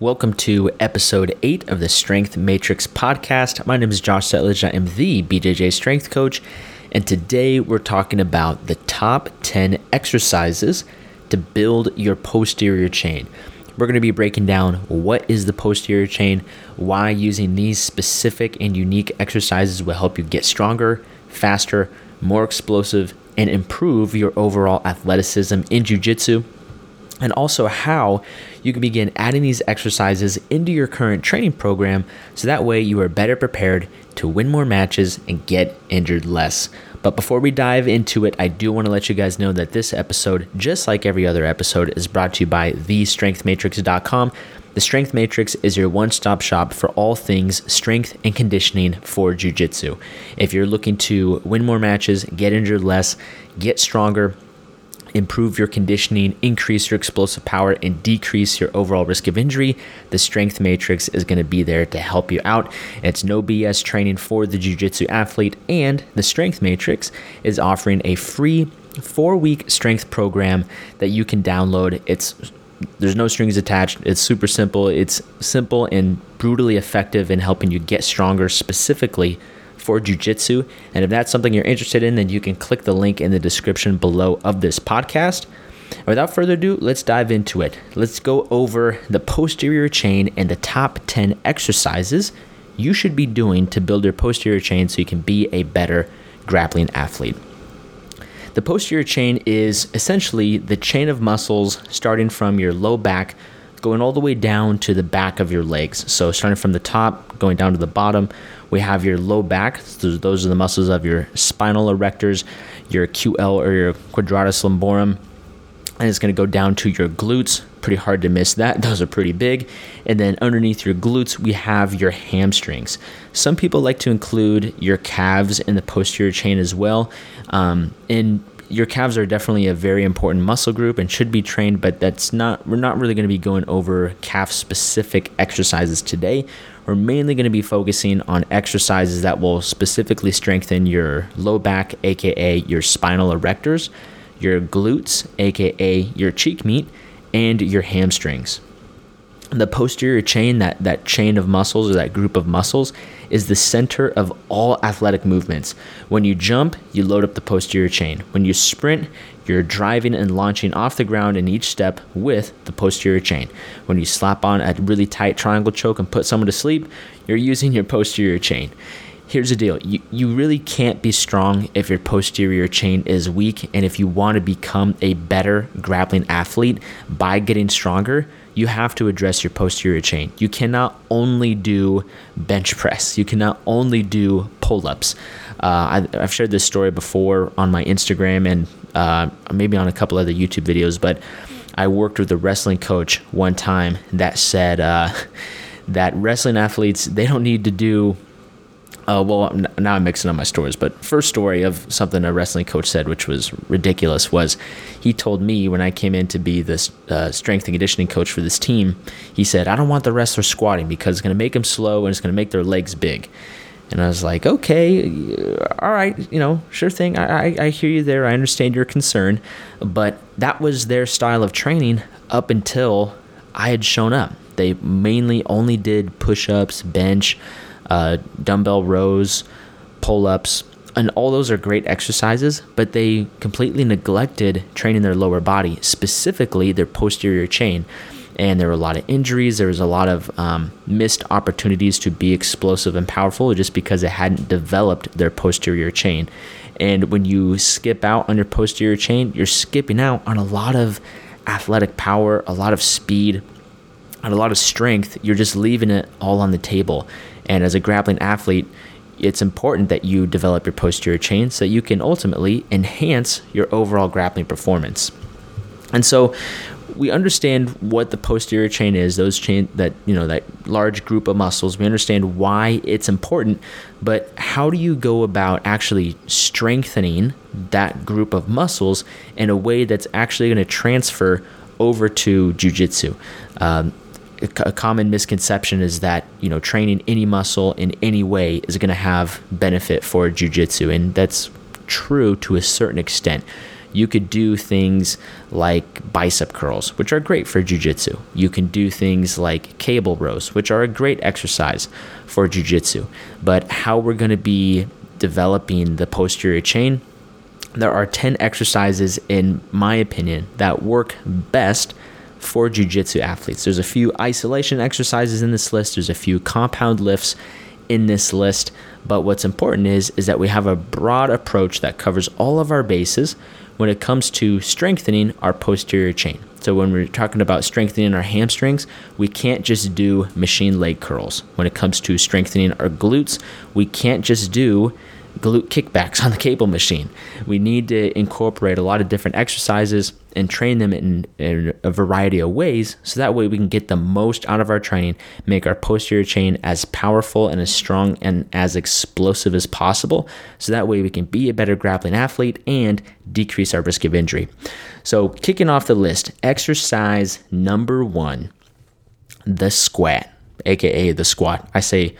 Welcome to episode 8 of the Strength Matrix podcast. My name is Josh Settlage. I am the BJJ Strength Coach, and today we're talking about the top 10 exercises to build your posterior chain. We're going to be breaking down what is the posterior chain, why using these specific and unique exercises will help you get stronger, faster, more explosive, and improve your overall athleticism in jiu jitsu and also how you can begin adding these exercises into your current training program so that way you are better prepared to win more matches and get injured less. But before we dive into it, I do want to let you guys know that this episode, just like every other episode, is brought to you by thestrengthmatrix.com. The Strength Matrix is your one stop shop for all things strength and conditioning for Jiu Jitsu. If you're looking to win more matches, get injured less, get stronger, improve your conditioning, increase your explosive power, and decrease your overall risk of injury, the Strength Matrix is going to be there to help you out. It's no BS training for the Jiu Jitsu athlete, and the Strength Matrix is offering a free four week strength program that you can download. It's there's no strings attached. It's super simple. It's simple and brutally effective in helping you get stronger specifically for jujitsu. And if that's something you're interested in, then you can click the link in the description below of this podcast. And without further ado, let's dive into it. Let's go over the posterior chain and the top 10 exercises you should be doing to build your posterior chain so you can be a better grappling athlete. The posterior chain is essentially the chain of muscles starting from your low back going all the way down to the back of your legs. So starting from the top, going down to the bottom, we have your low back. those are the muscles of your spinal erectors, your QL or your quadratus lumborum. And it's going to go down to your glutes. Pretty hard to miss that. Those are pretty big. And then underneath your glutes, we have your hamstrings. Some people like to include your calves in the posterior chain as well. Um, and your calves are definitely a very important muscle group and should be trained, but that's not, we're not really going to be going over calf specific exercises today. We're mainly going to be focusing on exercises that will specifically strengthen your low back, aka your spinal erectors, your glutes, aka your cheek meat, and your hamstrings. The posterior chain, that, that chain of muscles or that group of muscles, is the center of all athletic movements. When you jump, you load up the posterior chain. When you sprint, you're driving and launching off the ground in each step with the posterior chain. When you slap on a really tight triangle choke and put someone to sleep, you're using your posterior chain. Here's the deal you, you really can't be strong if your posterior chain is weak. And if you want to become a better grappling athlete by getting stronger, you have to address your posterior chain. You cannot only do bench press, you cannot only do pull ups. Uh, I, have shared this story before on my Instagram and uh, maybe on a couple other YouTube videos, but I worked with a wrestling coach one time that said uh, that wrestling athletes they don't need to do uh, well, now I'm mixing up my stories, but first story of something a wrestling coach said, which was ridiculous, was he told me when I came in to be the uh, strength and conditioning coach for this team, he said, I don't want the wrestlers squatting because it's going to make them slow and it's going to make their legs big. And I was like, okay, all right, you know, sure thing. I, I, I hear you there. I understand your concern. But that was their style of training up until I had shown up. They mainly only did push ups, bench, uh, dumbbell rows, pull ups, and all those are great exercises, but they completely neglected training their lower body, specifically their posterior chain. And there were a lot of injuries. There was a lot of um, missed opportunities to be explosive and powerful just because they hadn't developed their posterior chain. And when you skip out on your posterior chain, you're skipping out on a lot of athletic power, a lot of speed, and a lot of strength. You're just leaving it all on the table. And as a grappling athlete, it's important that you develop your posterior chain so that you can ultimately enhance your overall grappling performance. And so we understand what the posterior chain is, those chain that, you know, that large group of muscles. We understand why it's important, but how do you go about actually strengthening that group of muscles in a way that's actually going to transfer over to jujitsu? Um, a common misconception is that you know training any muscle in any way is going to have benefit for jujitsu, and that's true to a certain extent. You could do things like bicep curls, which are great for jujitsu. You can do things like cable rows, which are a great exercise for jujitsu. But how we're going to be developing the posterior chain, there are 10 exercises, in my opinion, that work best for jiu-jitsu athletes. There's a few isolation exercises in this list, there's a few compound lifts in this list, but what's important is is that we have a broad approach that covers all of our bases when it comes to strengthening our posterior chain. So when we're talking about strengthening our hamstrings, we can't just do machine leg curls. When it comes to strengthening our glutes, we can't just do glute kickbacks on the cable machine. We need to incorporate a lot of different exercises and train them in, in, a variety of ways so that way we can get the most out of our training, make our posterior chain as powerful and as strong and as explosive as possible. So that way we can be a better grappling athlete and decrease our risk of injury. So, kicking off the list, exercise number one the squat, aka the squat. I say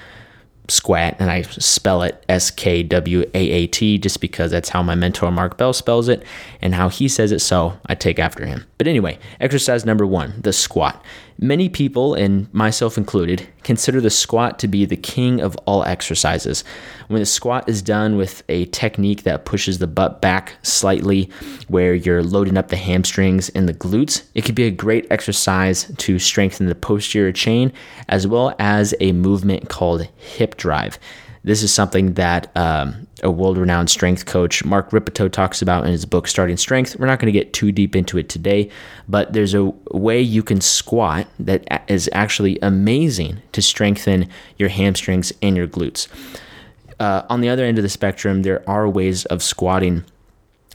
squat and I spell it S K W A A T just because that's how my mentor Mark Bell spells it and how he says it, so I take after him. But anyway, exercise number one the squat. Many people, and myself included, consider the squat to be the king of all exercises. When the squat is done with a technique that pushes the butt back slightly, where you're loading up the hamstrings and the glutes, it could be a great exercise to strengthen the posterior chain as well as a movement called hip drive. This is something that um, a world renowned strength coach, Mark Rippetoe, talks about in his book, Starting Strength. We're not going to get too deep into it today, but there's a way you can squat that is actually amazing to strengthen your hamstrings and your glutes. Uh, on the other end of the spectrum, there are ways of squatting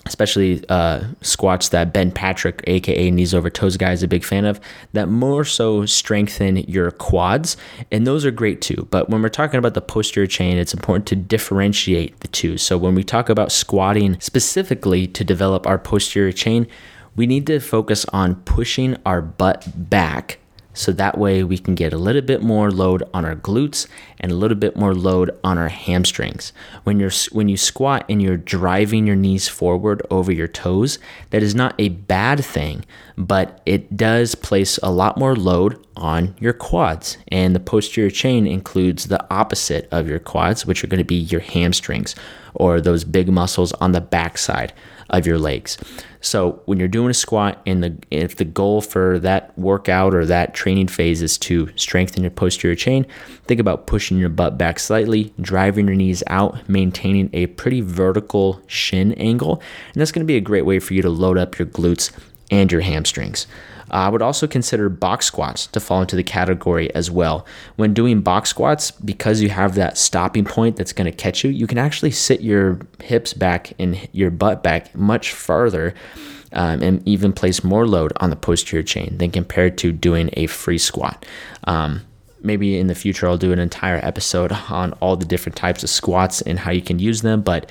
especially uh, squats that Ben Patrick, aka knees over toes guy, is a big fan of, that more so strengthen your quads. And those are great too. But when we're talking about the posterior chain, it's important to differentiate the two. So when we talk about squatting specifically to develop our posterior chain, we need to focus on pushing our butt back so that way we can get a little bit more load on our glutes and a little bit more load on our hamstrings. When you're when you squat and you're driving your knees forward over your toes, that is not a bad thing, but it does place a lot more load on your quads. And the posterior chain includes the opposite of your quads, which are going to be your hamstrings or those big muscles on the backside of your legs. So when you're doing a squat and the if the goal for that workout or that training phase is to strengthen your posterior chain, think about pushing your butt back slightly, driving your knees out, maintaining a pretty vertical shin angle, and that's going to be a great way for you to load up your glutes and your hamstrings. I would also consider box squats to fall into the category as well. When doing box squats, because you have that stopping point that's going to catch you, you can actually sit your hips back and your butt back much farther um, and even place more load on the posterior chain than compared to doing a free squat. Um, maybe in the future, I'll do an entire episode on all the different types of squats and how you can use them, but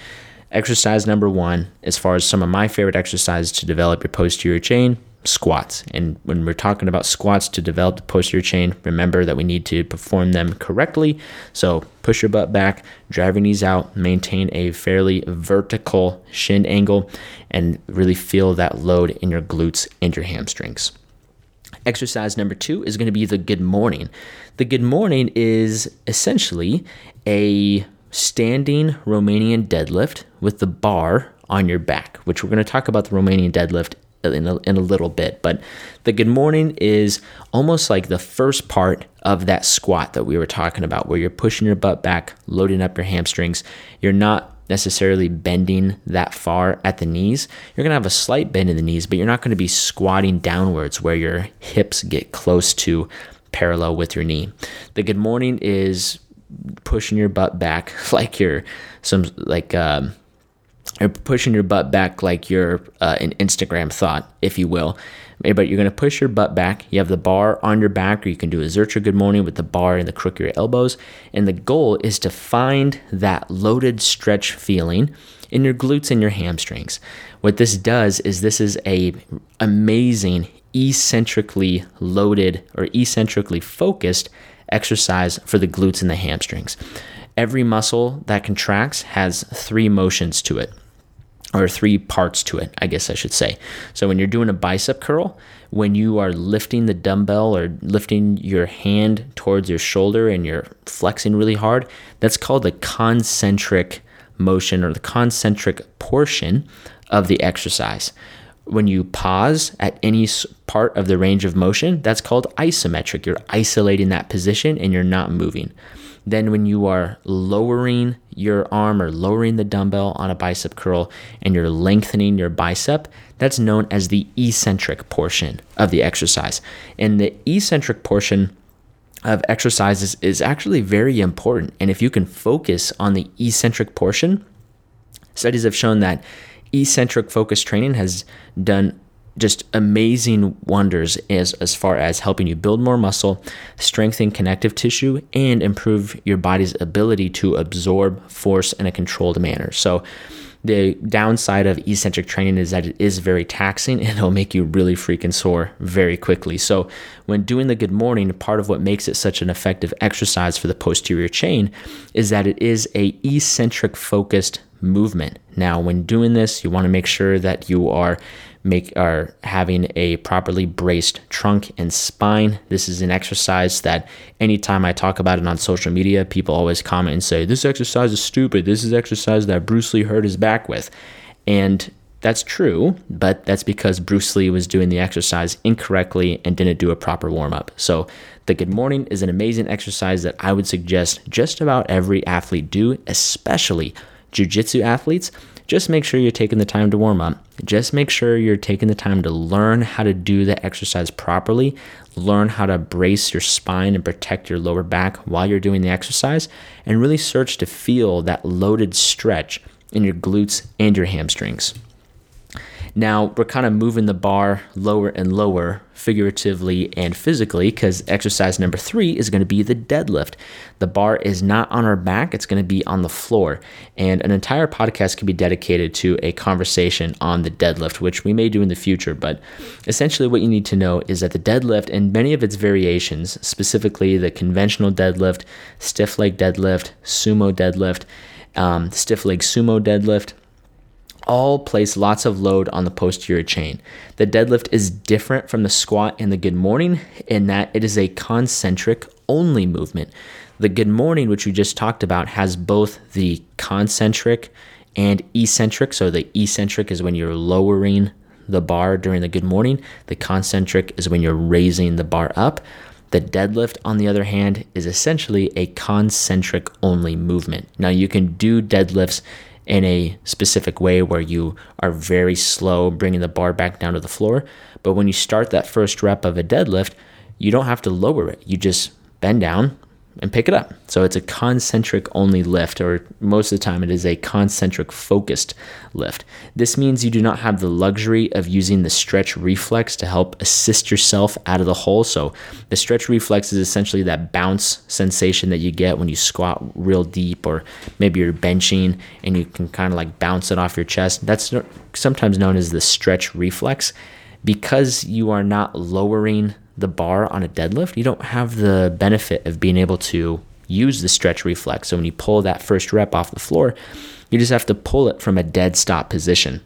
exercise number one, as far as some of my favorite exercises to develop your posterior chain, squats. And when we're talking about squats to develop the posterior chain, remember that we need to perform them correctly. So push your butt back, drive your knees out, maintain a fairly vertical shin angle, and really feel that load in your glutes and your hamstrings. Exercise number two is going to be the good morning. The good morning is essentially a standing Romanian deadlift with the bar on your back, which we're going to talk about the Romanian deadlift in a, in a little bit. But the good morning is almost like the first part of that squat that we were talking about, where you're pushing your butt back, loading up your hamstrings. You're not necessarily bending that far at the knees. You're going to have a slight bend in the knees, but you're not going to be squatting downwards where your hips get close to parallel with your knee. The good morning is pushing your butt back like you're some like um, or pushing your butt back like you're uh, an Instagram thought, if you will. But you're going to push your butt back. You have the bar on your back, or you can do a Zercher Good Morning with the bar and the crook of your elbows. And the goal is to find that loaded stretch feeling in your glutes and your hamstrings. What this does is this is a amazing eccentrically loaded or eccentrically focused exercise for the glutes and the hamstrings. Every muscle that contracts has three motions to it. or three parts to it, I guess I should say. So when you're doing a bicep curl, when you are lifting the dumbbell or lifting your hand towards your shoulder and you're flexing really hard, that's called the concentric motion or the concentric portion of the exercise. When you pause at any part of the range of motion, that's called isometric. You're isolating that position and you're not moving. Then, when you are lowering your arm or lowering the dumbbell on a bicep curl and you're lengthening your bicep, that's known as the eccentric portion of the exercise. And the eccentric portion of exercises is actually very important. And if you can focus on the eccentric portion, studies have shown that eccentric focus training has done just amazing wonders as, as far as helping you build more muscle, strengthen connective tissue, and improve your body's ability to absorb force in a controlled manner. So, the downside of eccentric training is that it is very taxing and it'll make you really freaking sore very quickly. So, when doing the good morning, part of what makes it such an effective exercise for the posterior chain is that it is a eccentric focused movement. Now, when doing this, you want to make sure that you are make are having a properly braced trunk and spine. This is an exercise that anytime I talk about it on social media, people always comment and say, This exercise is stupid. This is exercise that Bruce Lee hurt his back with. And that's true, but that's because Bruce Lee was doing the exercise incorrectly and didn't do a proper warm up. So, the good morning is an amazing exercise that I would suggest just about every athlete do, especially jiu-jitsu athletes just make sure you're taking the time to warm up. Just make sure you're taking the time to learn how to do the exercise properly, learn how to brace your spine and protect your lower back while you're doing the exercise, and really search to feel that loaded stretch in your glutes and your hamstrings. Now we're kind of moving the bar lower and lower, figuratively and physically, because exercise number three is going to be the deadlift. The bar is not on our back, it's going to be on the floor. And an entire podcast can be dedicated to a conversation on the deadlift, which we may do in the future. But essentially, what you need to know is that the deadlift and many of its variations, specifically the conventional deadlift, stiff leg deadlift, sumo deadlift, um, stiff leg sumo deadlift, all place lots of load on the posterior chain. The deadlift is different from the squat and the good morning in that it is a concentric only movement. The good morning, which we just talked about, has both the concentric and eccentric. So the eccentric is when you're lowering the bar during the good morning, the concentric is when you're raising the bar up. The deadlift, on the other hand, is essentially a concentric only movement. Now, you can do deadlifts in a specific way where you are very slow bringing the bar back down to the floor. But when you start that first rep of a deadlift, you don't have to lower it. You just bend down, and pick it up. So it's a concentric only lift, or most of the time it is a concentric focused lift. This means you do not have the luxury of using the stretch reflex to help assist yourself out of the hole. So the stretch reflex is essentially that bounce sensation that you get when you squat real deep, or maybe you're benching and you can kind of like bounce it off your chest. That's sometimes known as the stretch reflex. Because you are not lowering the bar on a deadlift, you don't have the benefit of being able to use the stretch reflex. So when you pull that first rep off the floor, you just have to pull it from a dead stop position.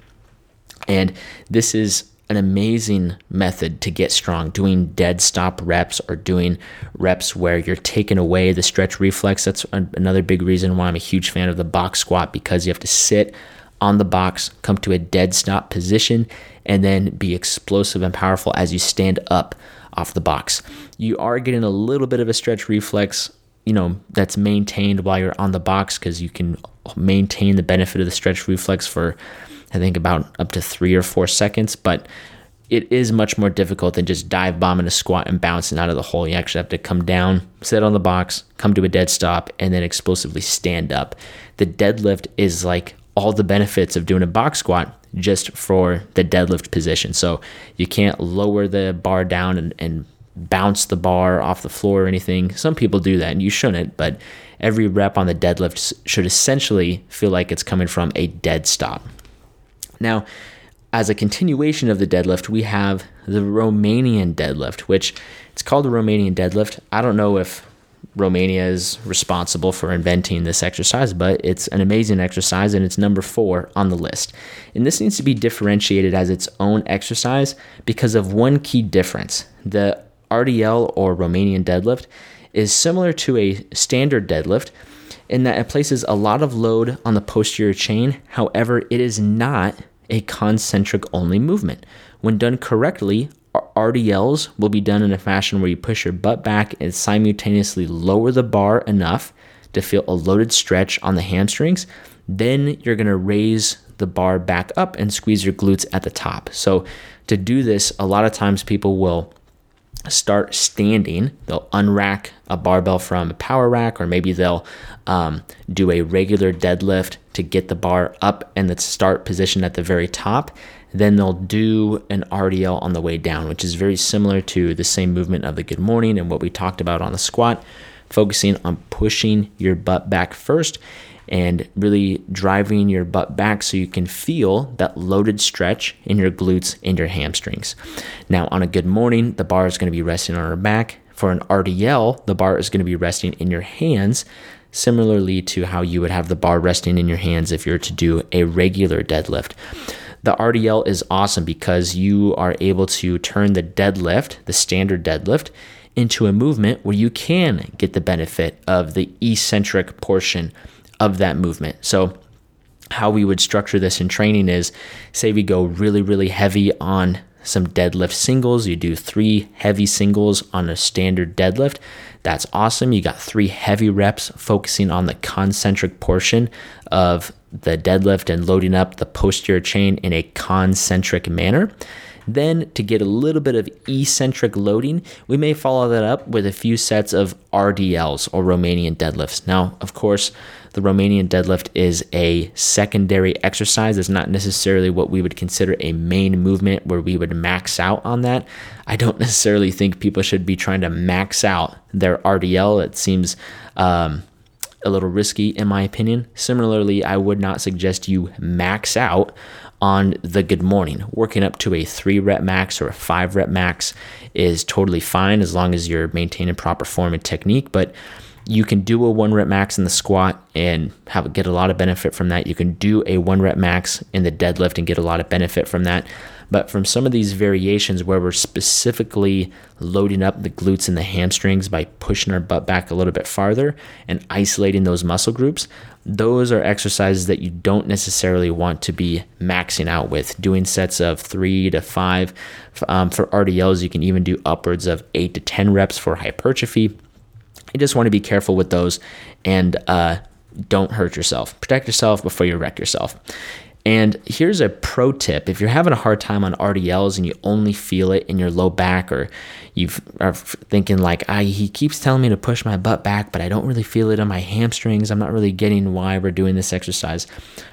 And this is an amazing method to get strong doing dead stop reps or doing reps where you're taking away the stretch reflex that's another big reason why i'm a huge fan of the box squat because you have to sit on the box come to a dead stop position and then be explosive and powerful as you stand up off the box. You are getting a little bit of a stretch reflex, you know, that's maintained while you're on the box because you can maintain the benefit of the stretch reflex for, I think, about up to three or four seconds. But it is much more difficult than just dive bombing a squat and bouncing out of the hole. You actually have to come down, sit on the box, come to a dead stop, and then explosively stand up. The deadlift is like all the benefits of doing a box squat just for the deadlift position. So you can't lower the bar down and, and bounce the bar off the floor or anything. Some people do that and you shouldn't, but every rep on the deadlift should essentially feel like it's coming from a dead stop. Now, as a continuation of the deadlift, we have the Romanian deadlift, which it's called the Romanian deadlift. I don't know if Romania is responsible for inventing this exercise, but it's an amazing exercise and it's number four on the list. And this needs to be differentiated as its own exercise because of one key difference. The RDL or Romanian deadlift is similar to a standard deadlift in that it places a lot of load on the posterior chain. However, it is not a concentric only movement. When done correctly, RDLs will be done in a fashion where you push your butt back and simultaneously lower the bar enough to feel a loaded stretch on the hamstrings. Then you're going to raise the bar back up and squeeze your glutes at the top. So, to do this, a lot of times people will start standing. They'll unrack a barbell from a power rack, or maybe they'll um, do a regular deadlift to get the bar up and the start position at the very top. Then they'll do an RDL on the way down, which is very similar to the same movement of the good morning and what we talked about on the squat, focusing on pushing your butt back first and really driving your butt back so you can feel that loaded stretch in your glutes and your hamstrings. Now, on a good morning, the bar is going to be resting on our back. For an RDL, the bar is going to be resting in your hands, similarly to how you would have the bar resting in your hands if you're to do a regular deadlift. The RDL is awesome because you are able to turn the deadlift, the standard deadlift, into a movement where you can get the benefit of the eccentric portion of that movement. So, how we would structure this in training is say we go really, really heavy on some deadlift singles. You do three heavy singles on a standard deadlift. That's awesome. You got three heavy reps focusing on the concentric portion of the deadlift and loading up the posterior chain in a concentric manner. Then, to get a little bit of eccentric loading, we may follow that up with a few sets of RDLs or Romanian deadlifts. Now, of course, the Romanian deadlift is a secondary exercise. It's not necessarily what we would consider a main movement where we would max out on that. I don't necessarily think people should be trying to max out their RDL. It seems um, a little risky, in my opinion. Similarly, I would not suggest you max out on the good morning. Working up to a three rep max or a five rep max is totally fine as long as you're maintaining proper form and technique. But you can do a one rep max in the squat and have get a lot of benefit from that. You can do a one rep max in the deadlift and get a lot of benefit from that. But from some of these variations where we're specifically loading up the glutes and the hamstrings by pushing our butt back a little bit farther and isolating those muscle groups, those are exercises that you don't necessarily want to be maxing out with. Doing sets of three to five. Um, for RDLs, you can even do upwards of eight to 10 reps for hypertrophy. You just want to be careful with those and uh, don't hurt yourself. Protect yourself before you wreck yourself. And here's a pro tip if you're having a hard time on RDLs and you only feel it in your low back, or you are thinking, like, I, he keeps telling me to push my butt back, but I don't really feel it on my hamstrings, I'm not really getting why we're doing this exercise.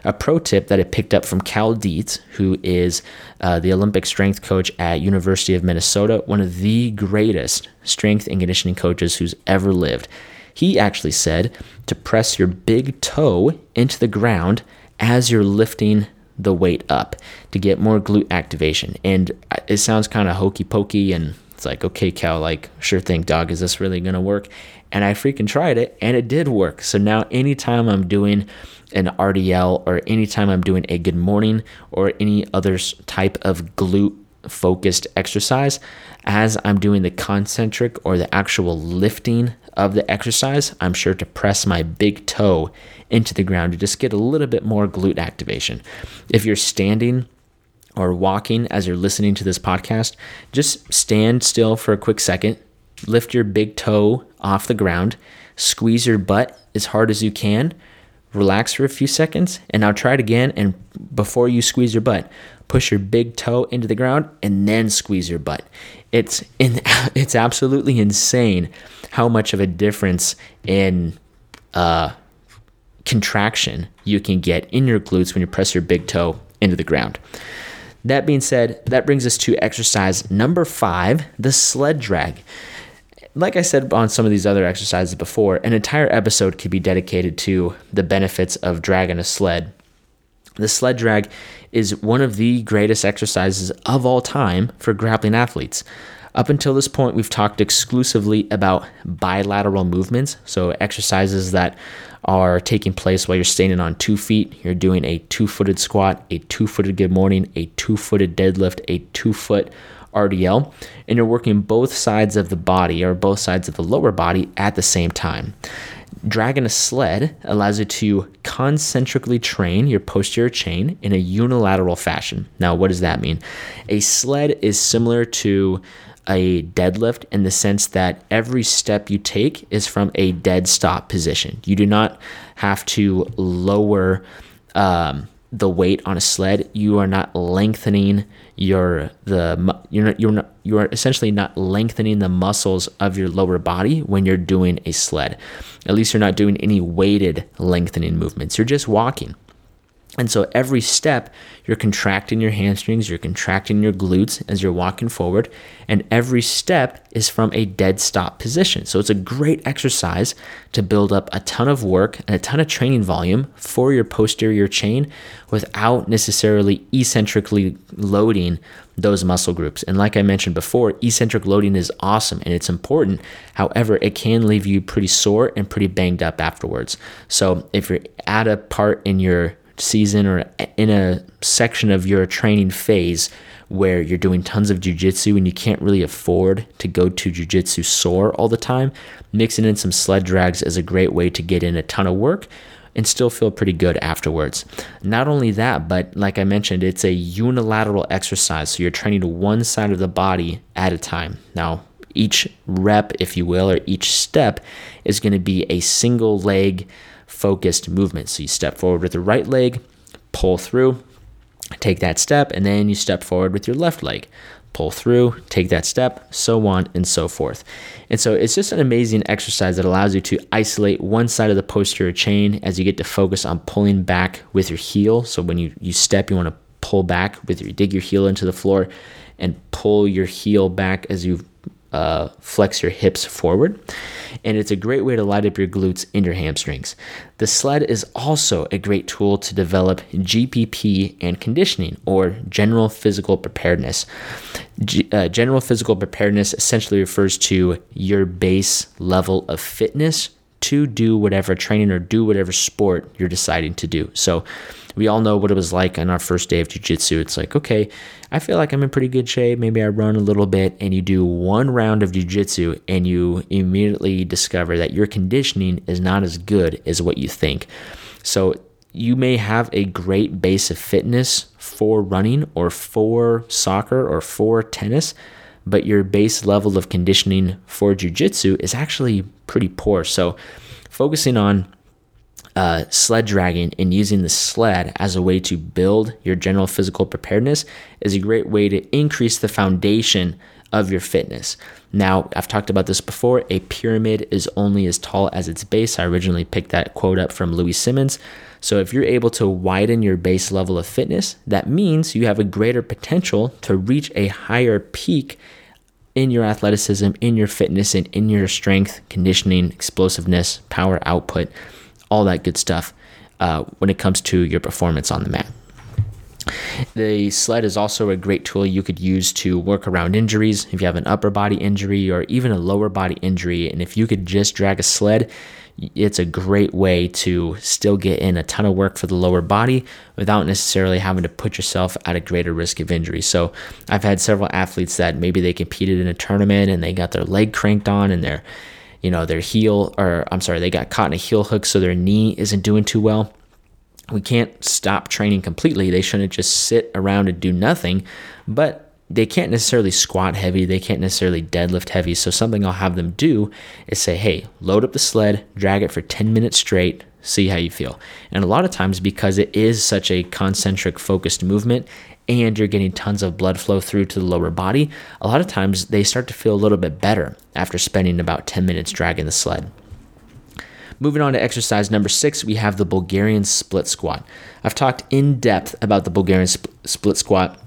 A pro tip that I picked up from Cal Dietz, who is uh, the Olympic strength coach at University of Minnesota, one of the greatest strength and conditioning coaches who's ever lived. He actually said to press your big toe into the ground as you're lifting the weight up to get more glute activation. And it sounds kind of hokey pokey and it's like, okay, Cal, like, sure thing, dog, is this really gonna work? And I freaking tried it and it did work. So now anytime I'm doing an RDL or anytime I'm doing a good morning or any other type of glute focused exercise, as I'm doing the concentric or the actual lifting of the exercise, I'm sure to press my big toe into the ground to just get a little bit more glute activation. If you're standing or walking as you're listening to this podcast, just stand still for a quick second, lift your big toe off the ground, squeeze your butt as hard as you can, relax for a few seconds, and now try it again. And before you squeeze your butt, push your big toe into the ground and then squeeze your butt. It's in, it's absolutely insane how much of a difference in uh, contraction you can get in your glutes when you press your big toe into the ground. That being said, that brings us to exercise number five, the sled drag. Like I said on some of these other exercises before, an entire episode could be dedicated to the benefits of dragging a sled. The sled drag is one of the greatest exercises of all time for grappling athletes. Up until this point, we've talked exclusively about bilateral movements, so exercises that are taking place while you're standing on two feet. You're doing a two footed squat, a two footed good morning, a two footed deadlift, a two foot RDL, and you're working both sides of the body or both sides of the lower body at the same time. Dragging a sled allows you to concentrically train your posterior chain in a unilateral fashion. Now, what does that mean? A sled is similar to a deadlift in the sense that every step you take is from a dead stop position. You do not have to lower um, the weight on a sled. You are not lengthening your the you're not, you're not, you're essentially not lengthening the muscles of your lower body when you're doing a sled. At least you're not doing any weighted lengthening movements. You're just walking. And so every step, you're contracting your hamstrings, you're contracting your glutes as you're walking forward, and every step is from a dead stop position. So it's a great exercise to build up a ton of work and a ton of training volume for your posterior chain without necessarily eccentrically loading those muscle groups. And like I mentioned before, eccentric loading is awesome and it's important. However, it can leave you pretty sore and pretty banged up afterwards. So if you're at a part in your season or in a section of your training phase where you're doing tons of jujitsu and you can't really afford to go to jujitsu sore all the time, mixing in some sled drags is a great way to get in a ton of work and still feel pretty good afterwards. Not only that, but like I mentioned, it's a unilateral exercise. So you're training one side of the body at a time. Now, each rep, if you will, or each step is going to be a single leg focused movement. So you step forward with the right leg, pull through, take that step, and then you step forward with your left leg, pull through, take that step, so on and so forth. And so it's just an amazing exercise that allows you to isolate one side of the posterior chain as you get to focus on pulling back with your heel. So when you, you step, you want to pull back with your dig your heel into the floor and pull your heel back as you uh, flex your hips forward. And it's a great way to light up your glutes and your hamstrings. The sled is also a great tool to develop GPP and conditioning, or general physical preparedness. G- uh, general physical preparedness essentially refers to your base level of fitness to do whatever training or do whatever sport you're deciding to do. So, we all know what it was like on our first day of jujitsu. It's like, okay, I feel like I'm in pretty good shape. Maybe I run a little bit, and you do one round of jujitsu, and you immediately discover that your conditioning is not as good as what you think. So you may have a great base of fitness for running or for soccer or for tennis, but your base level of conditioning for jujitsu is actually pretty poor. So focusing on uh, sled dragging and using the sled as a way to build your general physical preparedness is a great way to increase the foundation of your fitness. Now, I've talked about this before. A pyramid is only as tall as its base. I originally picked that quote up from Louie Simmons. So, if you're able to widen your base level of fitness, that means you have a greater potential to reach a higher peak in your athleticism, in your fitness, and in your strength, conditioning, explosiveness, power output all that good stuff uh, when it comes to your performance on the mat. The sled is also a great tool you could use to work around injuries. If you have an upper body injury or even a lower body injury, and if you could just drag a sled, it's a great way to still get in a ton of work for the lower body without necessarily having to put yourself at a greater risk of injury. So, I've had several athletes that maybe they competed in a tournament and they got their leg cranked on and they're you know, their heel, or I'm sorry, they got caught in a heel hook, so their knee isn't doing too well. We can't stop training completely. They shouldn't just sit around and do nothing, but they can't necessarily squat heavy. They can't necessarily deadlift heavy. So, something I'll have them do is say, hey, load up the sled, drag it for 10 minutes straight, see how you feel. And a lot of times, because it is such a concentric focused movement, and you're getting tons of blood flow through to the lower body, a lot of times they start to feel a little bit better after spending about 10 minutes dragging the sled. Moving on to exercise number six, we have the Bulgarian split squat. I've talked in depth about the Bulgarian sp- split squat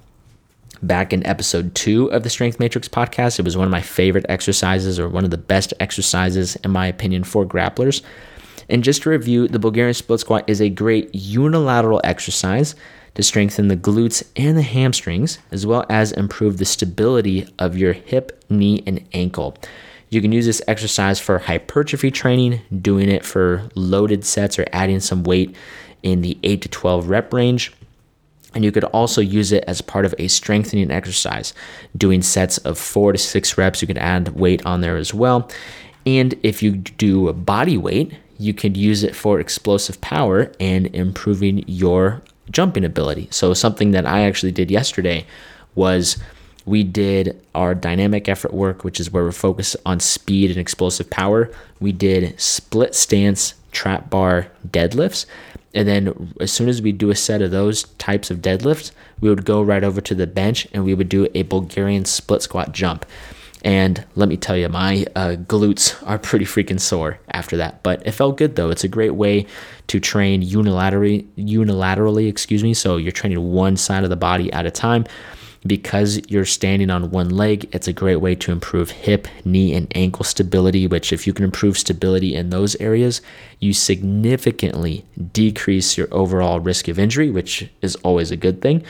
back in episode two of the Strength Matrix podcast. It was one of my favorite exercises, or one of the best exercises, in my opinion, for grapplers. And just to review, the Bulgarian split squat is a great unilateral exercise to strengthen the glutes and the hamstrings, as well as improve the stability of your hip, knee, and ankle. You can use this exercise for hypertrophy training, doing it for loaded sets or adding some weight in the 8 to 12 rep range. And you could also use it as part of a strengthening exercise, doing sets of four to six reps. You could add weight on there as well. And if you do body weight, you could use it for explosive power and improving your jumping ability. So, something that I actually did yesterday was we did our dynamic effort work, which is where we're focused on speed and explosive power. We did split stance, trap bar, deadlifts. And then as soon as we do a set of those types of deadlifts, we would go right over to the bench and we would do a Bulgarian split squat jump. And let me tell you, my uh, glutes are pretty freaking sore after that. But it felt good though. It's a great way to train unilaterally, unilaterally, excuse me. So you're training one side of the body at a time because you're standing on one leg, it's a great way to improve hip, knee, and ankle stability. Which, if you can improve stability in those areas, you significantly decrease your overall risk of injury, which is always a good thing.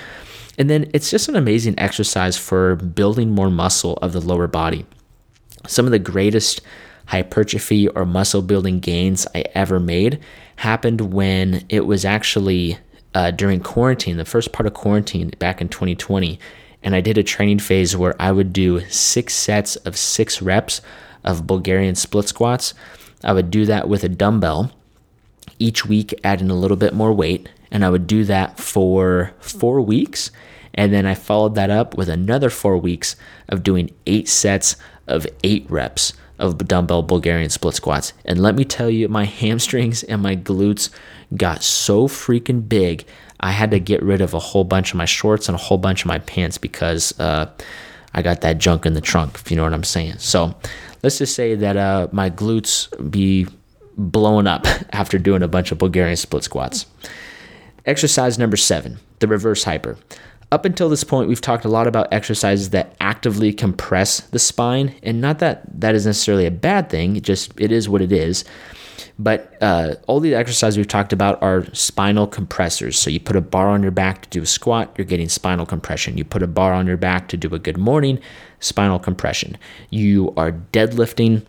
And then it's just an amazing exercise for building more muscle of the lower body. Some of the greatest hypertrophy or muscle building gains I ever made happened when it was actually uh, during quarantine, the first part of quarantine back in 2020. And I did a training phase where I would do six sets of six reps of Bulgarian split squats. I would do that with a dumbbell each week, adding a little bit more weight. And I would do that for four weeks. And then I followed that up with another four weeks of doing eight sets of eight reps of dumbbell Bulgarian split squats. And let me tell you, my hamstrings and my glutes got so freaking big. I had to get rid of a whole bunch of my shorts and a whole bunch of my pants because uh, I got that junk in the trunk, if you know what I'm saying. So let's just say that uh, my glutes be blowing up after doing a bunch of Bulgarian split squats. Exercise number seven, the reverse hyper. Up until this point, we've talked a lot about exercises that actively compress the spine, and not that that is necessarily a bad thing. It just it is what it is. But uh, all the exercises we've talked about are spinal compressors. So you put a bar on your back to do a squat, you're getting spinal compression. You put a bar on your back to do a good morning, spinal compression. You are deadlifting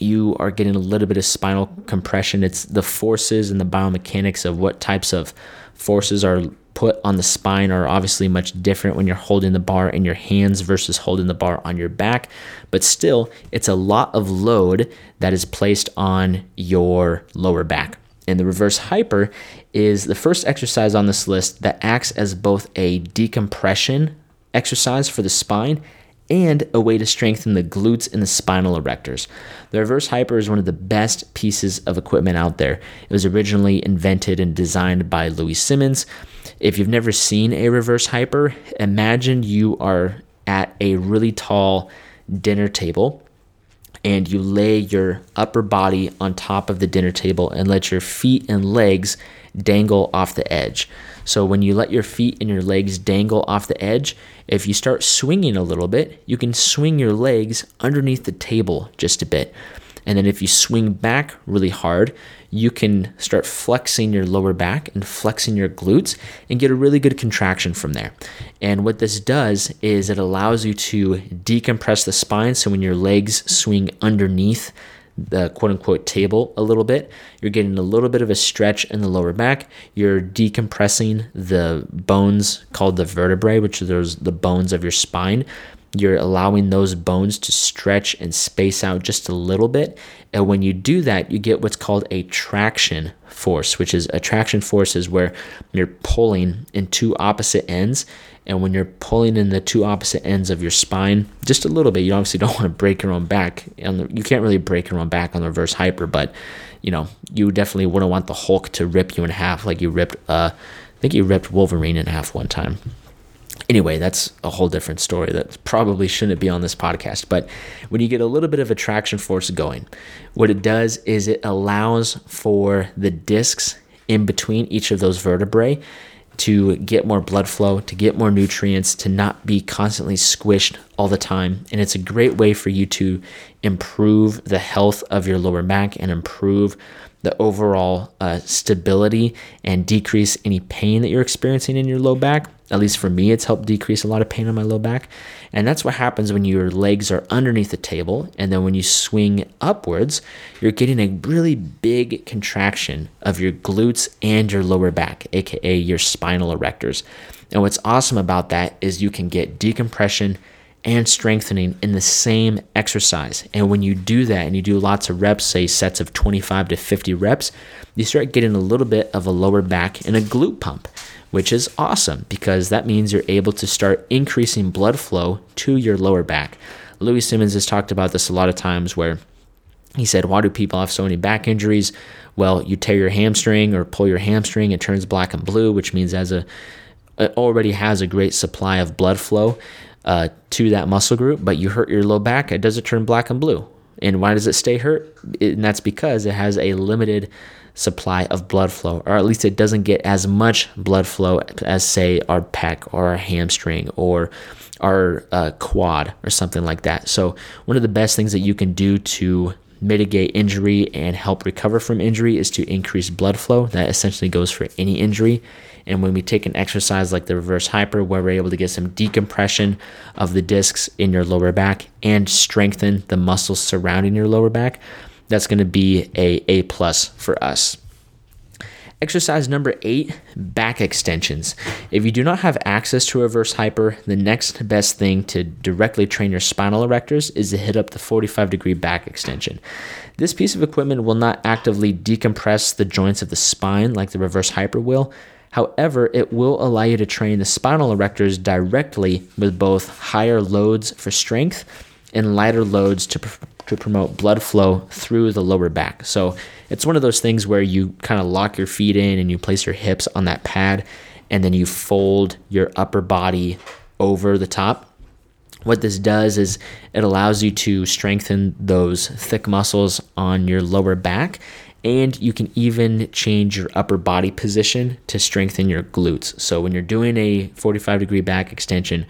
you are getting a little bit of spinal compression. It's the forces and the biomechanics of what types of forces are put on the spine are obviously much different when you're holding the bar in your hands versus holding the bar on your back. But still, it's a lot of load that is placed on your lower back. And the reverse hyper is the first exercise on this list that acts as both a decompression exercise for the spine and a way to strengthen the glutes and the spinal erectors. The reverse hyper is one of the best pieces of equipment out there. It was originally invented and designed by Louie Simmons. If you've never seen a reverse hyper, imagine you are at a really tall dinner table and you lay your upper body on top of the dinner table and let your feet and legs dangle off the edge. So when you let your feet and your legs dangle off the edge, if you start swinging a little bit, you can swing your legs underneath the table just a bit. And then if you swing back really hard, you can start flexing your lower back and flexing your glutes and get a really good contraction from there. And what this does is it allows you to decompress the spine. So when your legs swing underneath the quote unquote table a little bit. You're getting a little bit of a stretch in the lower back. You're decompressing the bones called the vertebrae, which are those the bones of your spine. You're allowing those bones to stretch and space out just a little bit. And when you do that, you get what's called a traction force, which is a traction force is where you're pulling in two opposite ends and when you're pulling in the two opposite ends of your spine just a little bit, you obviously don't want to break your own back. And You can't really break your own back on the reverse hyper, but you know you definitely wouldn't want the Hulk to rip you in half like you ripped. Uh, I think you ripped Wolverine in half one time. Anyway, that's a whole different story that probably shouldn't be on this podcast. But when you get a little bit of attraction force going, what it does is it allows for the discs in between each of those vertebrae to get more blood flow, to get more nutrients, to not be constantly squished all the time. And it's a great way for you to improve the health of your lower back and improve the overall uh, stability and decrease any pain that you're experiencing in your low back. At least for me, it's helped decrease a lot of pain on my low back. And that's what happens when your legs are underneath the table. And then when you swing upwards, you're getting a really big contraction of your glutes and your lower back, aka your spinal erectors. And what's awesome about that is you can get decompression and strengthening in the same exercise. And when you do that and you do lots of reps, say sets of 25 to 50 reps, you start getting a little bit of a lower back and a glute pump, which is awesome because that means you're able to start increasing blood flow to your lower back. Louie Simmons has talked about this a lot of times where he said, Why do people have so many back injuries? Well, you tear your hamstring or pull your hamstring, it turns black and blue, which means as a it already has a great supply of blood flow uh, to that muscle group, but you hurt your low back, it does it turn black and blue. And why does it stay hurt? and that's because it has a limited supply of blood flow, or at least it doesn't get as much blood flow as, say, our pec or our hamstring or our uh, quad or something like that. So, one of the best things that you can do to mitigate injury and help recover from injury is to increase blood flow. That essentially goes for any injury. And when we take an exercise like the reverse hyper, where we're able to get some decompression of the discs in your lower back and strengthen the muscles surrounding your lower back, that's going to be a A plus for us. Exercise number eight, back extensions. If you do not have access to a reverse hyper, the next best thing to directly train your spinal erectors is to hit up the 45 degree back extension. This piece of equipment will not actively decompress the joints of the spine like the reverse hyper will. However, it will allow you to train the spinal erectors directly with both higher loads for strength and lighter loads to to promote blood flow through the lower back. So it's one of those things where you kind of lock your feet in and you place your hips on that pad and then you fold your upper body over the top. What this does is it allows you to strengthen those thick muscles on your lower back and you can even change your upper body position to strengthen your glutes. So when you're doing a 45 degree back extension,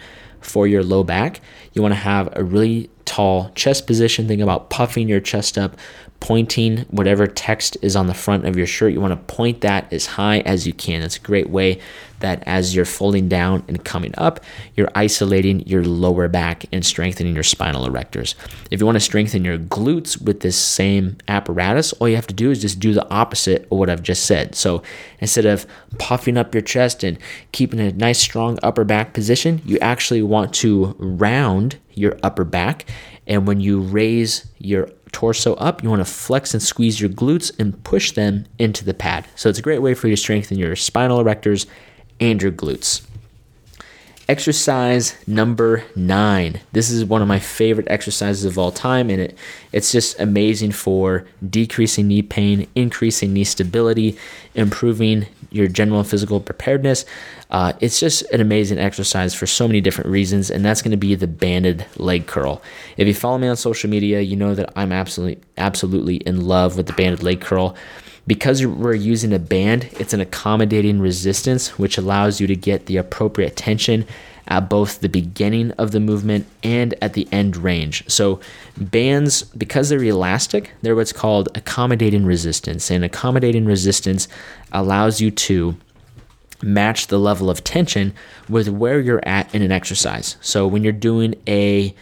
for your low back. You want to have a really tall chest position. Think about puffing your chest up, pointing whatever text is on the front of your shirt. You want to point that as high as you can. That's a great way that as you're folding down and coming up, you're isolating your lower back and strengthening your spinal erectors. If you want to strengthen your glutes with this same apparatus, all you have to do is just do the opposite of what I've just said. So instead of puffing up your chest and keeping a nice strong upper back position, you actually want to round your upper back. And when you raise your torso up, you want to flex and squeeze your glutes and push them into the pad. So it's a great way for you to strengthen your spinal erectors and your glutes. Exercise number nine. This is one of my favorite exercises of all time, and it, it's just amazing for decreasing knee pain, increasing knee stability, improving your general physical preparedness. Uh, it's just an amazing exercise for so many different reasons, and that's going to be the banded leg curl. If you follow me on social media, you know that I'm absolutely, absolutely in love with the banded leg curl. Because we're using a band, it's an accommodating resistance, which allows you to get the appropriate tension at both the beginning of the movement and at the end range. So, bands, because they're elastic, they're what's called accommodating resistance. And accommodating resistance allows you to match the level of tension with where you're at in an exercise. So, when you're doing a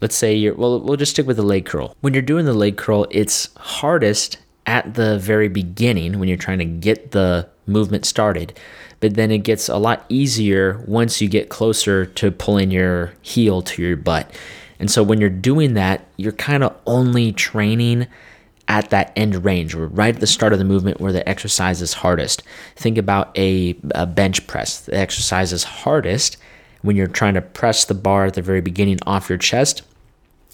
let's say you're well we'll just stick with the leg curl when you're doing the leg curl it's hardest at the very beginning when you're trying to get the movement started. But then it gets a lot easier once you get closer to pulling your heel to your butt. And so when you're doing that, you're kind of only training at that end range right at the start of the movement where the exercise is hardest. Think about a, a bench press. The exercise is hardest when you're trying to press the bar at the very beginning off your chest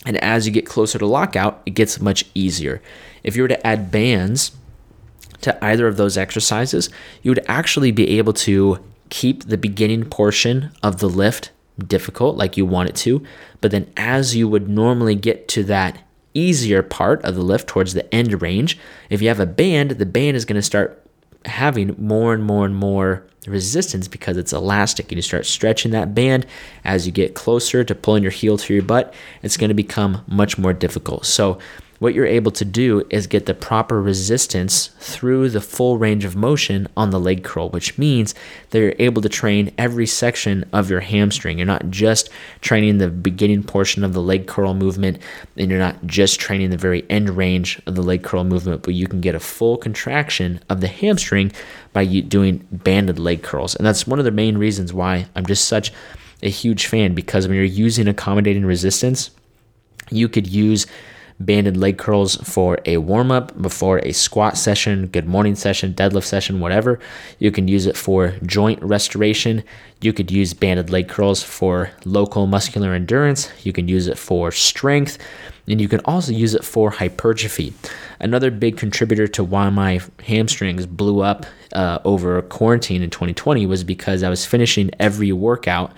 and as you get closer to lockout, it gets much easier. If you were to add bands to either of those exercises, you would actually be able to keep the beginning portion of the lift difficult like you want it to. But then as you would normally get to that easier part of the lift towards the end range, if you have a band, the band is going to start having more and more and more resistance because it's elastic and you start stretching that band as you get closer to pulling your heel to your butt it's going to become much more difficult so what you're able to do is get the proper resistance through the full range of motion on the leg curl, which means that you're able to train every section of your hamstring. You're not just training the beginning portion of the leg curl movement, and you're not just training the very end range of the leg curl movement, but you can get a full contraction of the hamstring by doing banded leg curls. And that's one of the main reasons why I'm just such a huge fan because when you're using accommodating resistance, you could use banded leg curls for a warm up before a squat session, good morning session, deadlift session, whatever. You can use it for joint restoration. You could use banded leg curls for local muscular endurance. You can use it for strength. And you can also use it for hypertrophy. Another big contributor to why my hamstrings blew up uh, over quarantine in 2020 was because I was finishing every workout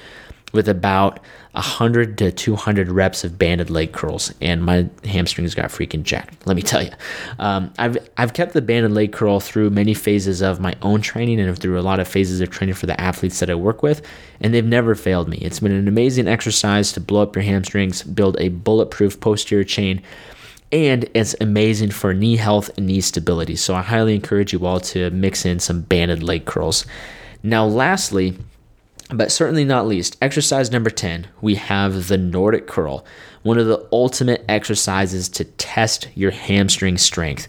with about 100 to 200 reps of banded leg curls, and my hamstrings got freaking jacked. Let me tell you, um, I've I've kept the banded leg curl through many phases of my own training and through a lot of phases of training for the athletes that I work with, and they've never failed me. It's been an amazing exercise to blow up your hamstrings, build a bulletproof posterior chain. And it's amazing for knee health and knee stability. So I highly encourage you all to mix in some banded leg curls. Now, lastly, but certainly not least, exercise number 10, we have the Nordic curl, one of the ultimate exercises to test your hamstring strength.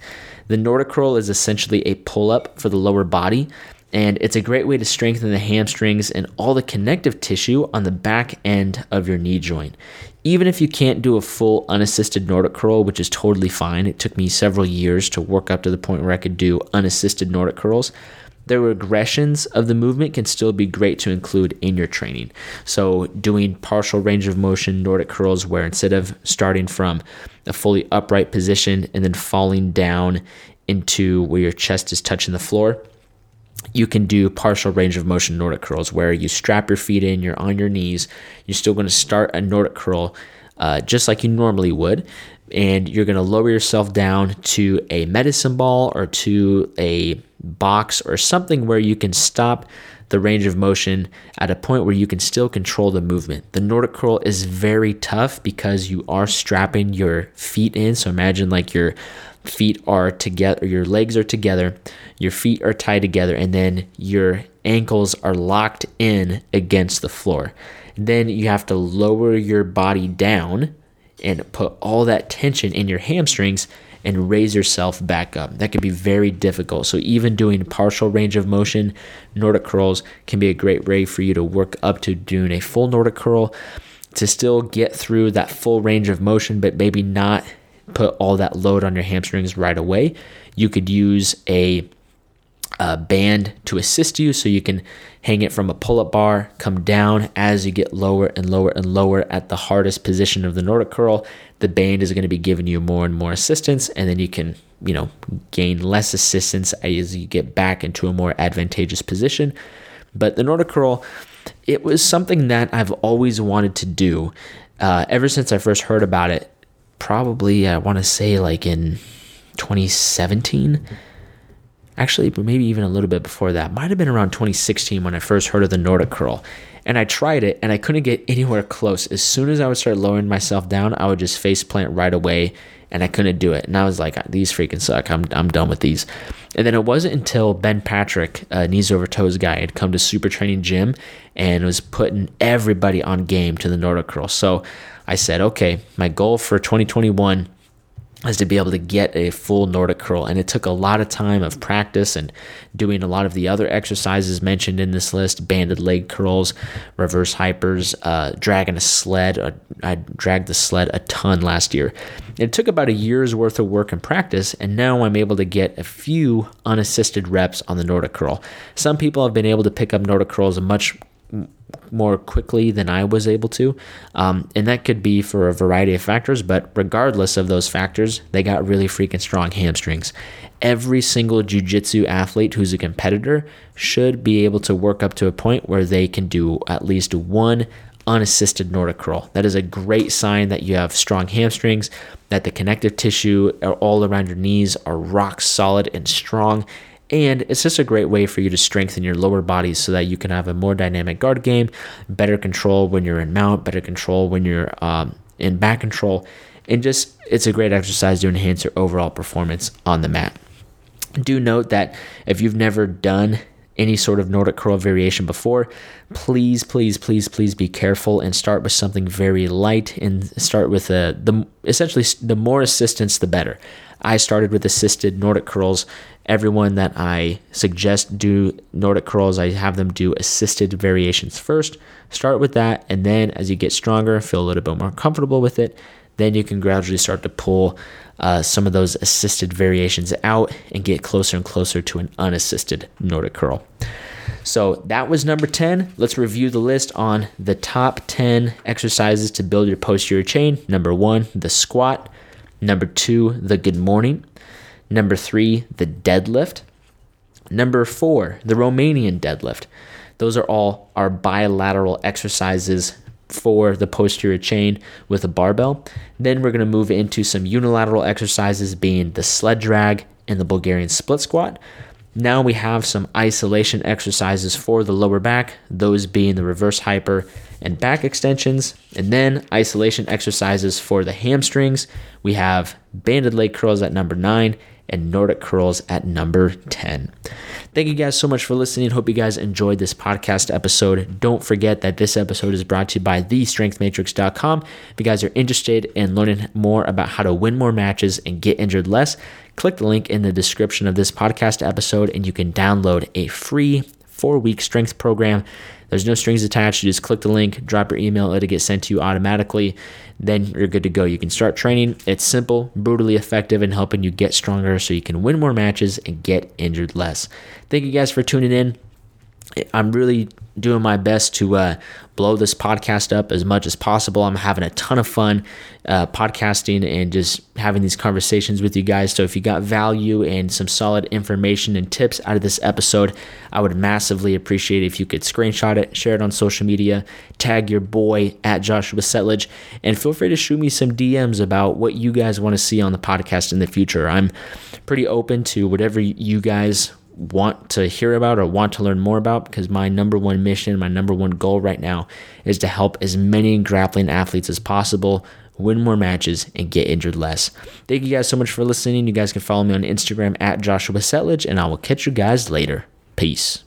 The Nordic curl is essentially a pull up for the lower body, and it's a great way to strengthen the hamstrings and all the connective tissue on the back end of your knee joint. Even if you can't do a full unassisted Nordic curl, which is totally fine, it took me several years to work up to the point where I could do unassisted Nordic curls the regressions of the movement can still be great to include in your training. So, doing partial range of motion Nordic curls, where instead of starting from a fully upright position and then falling down into where your chest is touching the floor, you can do partial range of motion Nordic curls, where you strap your feet in, you're on your knees, you're still going to start a Nordic curl uh, just like you normally would. And you're going to lower yourself down to a medicine ball or to a box or something where you can stop the range of motion at a point where you can still control the movement. The Nordic curl is very tough because you are strapping your feet in. So imagine like your feet are together, your legs are together, your feet are tied together, and then your ankles are locked in against the floor. Then you have to lower your body down and put all that tension in your hamstrings and raise yourself back up. That can be very difficult. So, even doing partial range of motion, Nordic curls can be a great way for you to work up to doing a full Nordic curl to still get through that full range of motion, but maybe not put all that load on your hamstrings right away. You could use a a band to assist you so you can hang it from a pull up bar, come down as you get lower and lower and lower at the hardest position of the Nordic curl. The band is going to be giving you more and more assistance, and then you can, you know, gain less assistance as you get back into a more advantageous position. But the Nordic curl, it was something that I've always wanted to do uh, ever since I first heard about it. Probably, I want to say like in 2017 actually maybe even a little bit before that. Might have been around 2016 when i first heard of the nordic curl. And i tried it and i couldn't get anywhere close. As soon as i would start lowering myself down i would just face plant right away and i couldn't do it. And i was like these freaking suck. I'm, I'm done with these. And then it wasn't until ben patrick a knees over toes guy had come to super training gym and was putting everybody on game to the nordic curl. So i said okay my goal for 2021 is to be able to get a full Nordic curl. And it took a lot of time of practice and doing a lot of the other exercises mentioned in this list banded leg curls, reverse hypers, uh, dragging a sled. Uh, I dragged the sled a ton last year. It took about a year's worth of work and practice, and now I'm able to get a few unassisted reps on the Nordic curl. Some people have been able to pick up Nordic curls much more quickly than I was able to. Um, and that could be for a variety of factors, but regardless of those factors, they got really freaking strong hamstrings. Every single jujitsu athlete who's a competitor should be able to work up to a point where they can do at least one unassisted Nordic curl. That is a great sign that you have strong hamstrings, that the connective tissue all around your knees are rock solid and strong and it's just a great way for you to strengthen your lower body so that you can have a more dynamic guard game, better control when you're in mount, better control when you're um, in back control. and just it's a great exercise to enhance your overall performance on the mat. Do note that if you've never done any sort of Nordic curl variation before, please, please, please, please be careful and start with something very light and start with a, the essentially the more assistance, the better. I started with assisted Nordic curls. Everyone that I suggest do Nordic curls, I have them do assisted variations first. Start with that, and then as you get stronger, feel a little bit more comfortable with it, then you can gradually start to pull uh, some of those assisted variations out and get closer and closer to an unassisted Nordic curl. So that was number 10. Let's review the list on the top 10 exercises to build your posterior chain. Number one, the squat. Number two, the good morning. Number three, the deadlift. Number four, the Romanian deadlift. Those are all our bilateral exercises for the posterior chain with a barbell. Then we're going to move into some unilateral exercises, being the sled drag and the Bulgarian split squat. Now we have some isolation exercises for the lower back, those being the reverse hyper and back extensions, and then isolation exercises for the hamstrings. We have banded leg curls at number nine and Nordic curls at number 10. Thank you guys so much for listening. Hope you guys enjoyed this podcast episode. Don't forget that this episode is brought to you by thestrengthmatrix.com. If you guys are interested in learning more about how to win more matches and get injured less, click the link in the description of this podcast episode and you can download a free four week strength program. There's no strings attached. You just click the link, drop your email, it'll get sent to you automatically. Then you're good to go. You can start training. It's simple, brutally effective in helping you get stronger so you can win more matches and get injured less. Thank you guys for tuning in. I'm really doing my best to uh, blow this podcast up as much as possible. I'm having a ton of fun uh, podcasting and just having these conversations with you guys. So if you got value and some solid information and tips out of this episode, I would massively appreciate if you could screenshot it, share it on social media, tag your boy at Joshua Settlage, and feel free to shoot me some DMs about what you guys want to see on the podcast in the future. I'm pretty open to whatever you guys want to hear about or want to learn more about because my number one mission, my number one goal right now is to help as many grappling athletes as possible win more matches and get injured less. Thank you guys so much for listening. You guys can follow me on Instagram at Joshua Settlage, and I will catch you guys later. Peace.